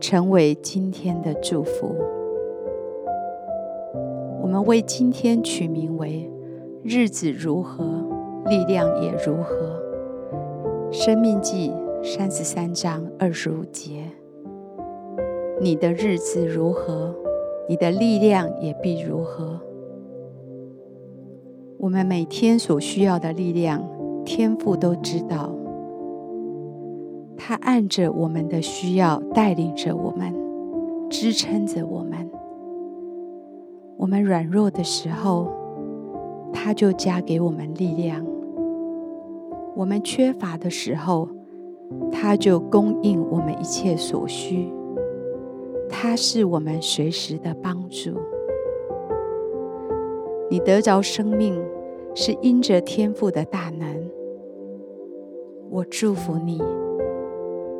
成为今天的祝福。我们为今天取名为“日子如何，力量也如何”。生命记三十三章二十五节：“你的日子如何，你的力量也必如何。”我们每天所需要的力量，天父都知道。他按着我们的需要带领着我们，支撑着我们。我们软弱的时候，他就加给我们力量；我们缺乏的时候，他就供应我们一切所需。他是我们随时的帮助。你得着生命，是因着天父的大能。我祝福你。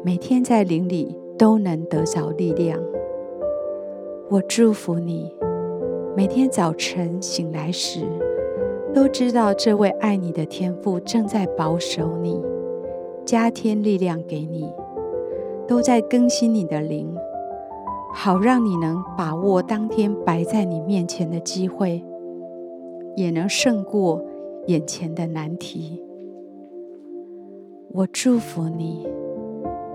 每天在灵里都能得着力量。我祝福你，每天早晨醒来时，都知道这位爱你的天父正在保守你，加添力量给你，都在更新你的灵，好让你能把握当天摆在你面前的机会，也能胜过眼前的难题。我祝福你。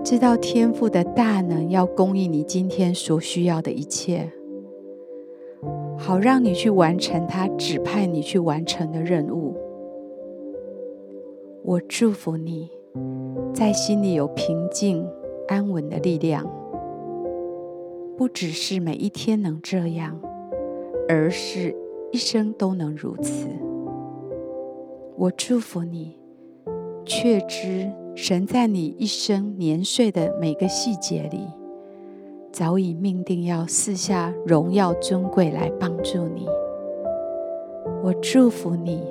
知道天父的大能要供应你今天所需要的一切，好让你去完成他指派你去完成的任务。我祝福你，在心里有平静安稳的力量，不只是每一天能这样，而是一生都能如此。我祝福你，确知。神在你一生年岁的每个细节里，早已命定要赐下荣耀尊贵来帮助你。我祝福你，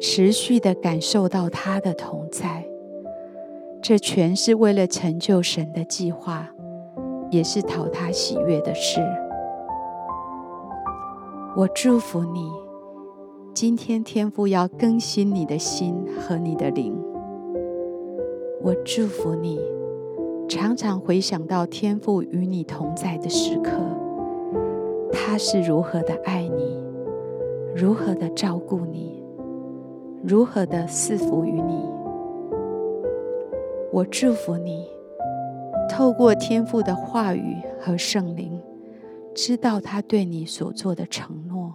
持续的感受到他的同在。这全是为了成就神的计划，也是讨他喜悦的事。我祝福你，今天天父要更新你的心和你的灵。我祝福你，常常回想到天父与你同在的时刻，他是如何的爱你，如何的照顾你，如何的赐福于你。我祝福你，透过天父的话语和圣灵，知道他对你所做的承诺，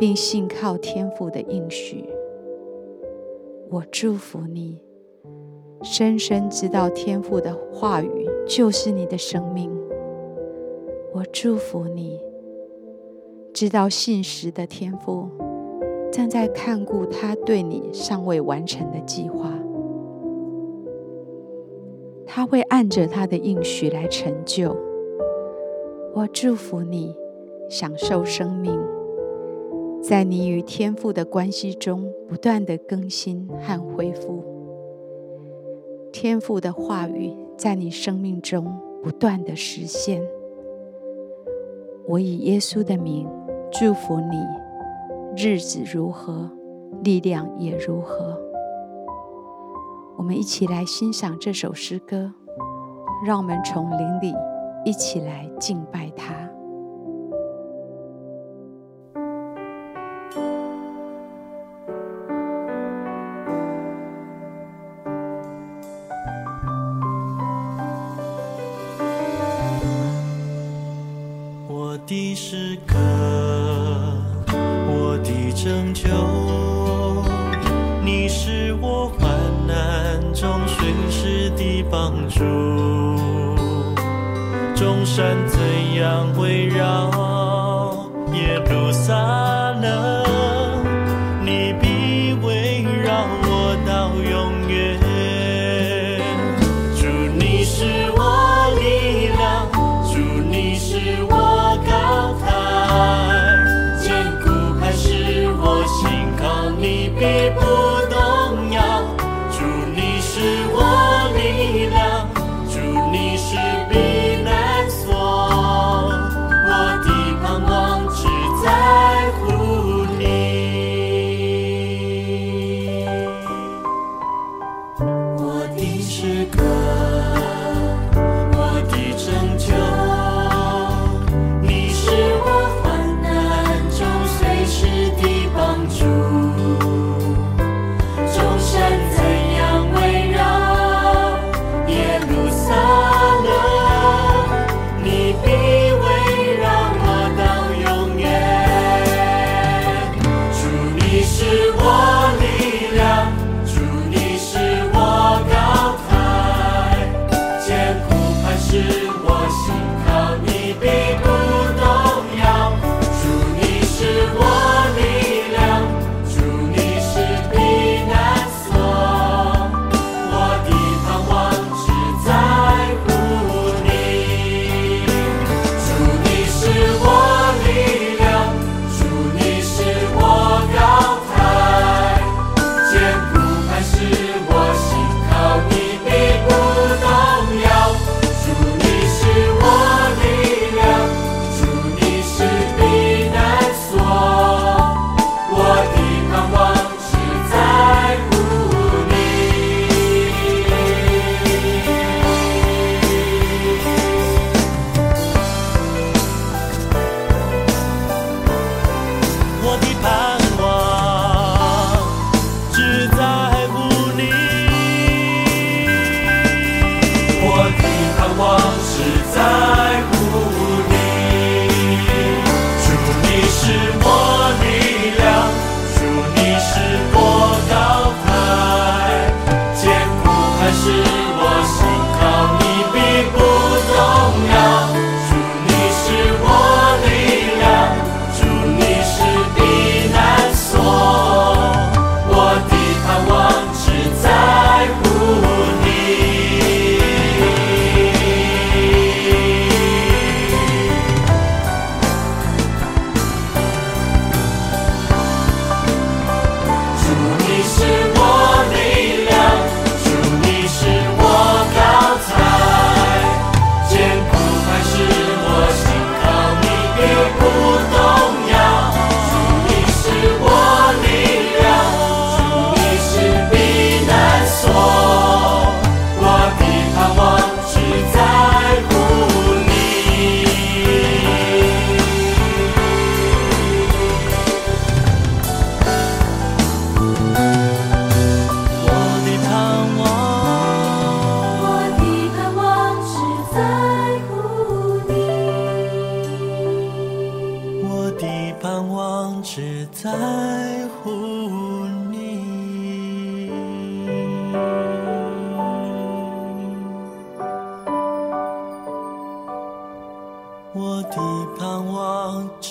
并信靠天父的应许。我祝福你。深深知道天父的话语就是你的生命，我祝福你。知道信实的天父正在看顾他对你尚未完成的计划，他会按着他的应许来成就。我祝福你，享受生命，在你与天父的关系中不断的更新和恢复。天赋的话语在你生命中不断的实现。我以耶稣的名祝福你，日子如何，力量也如何。我们一起来欣赏这首诗歌，让我们从灵里一起来敬拜他。的诗歌，我的拯救，你是我患难中随时的帮助。众山怎样围绕耶路撒冷？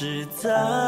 实在。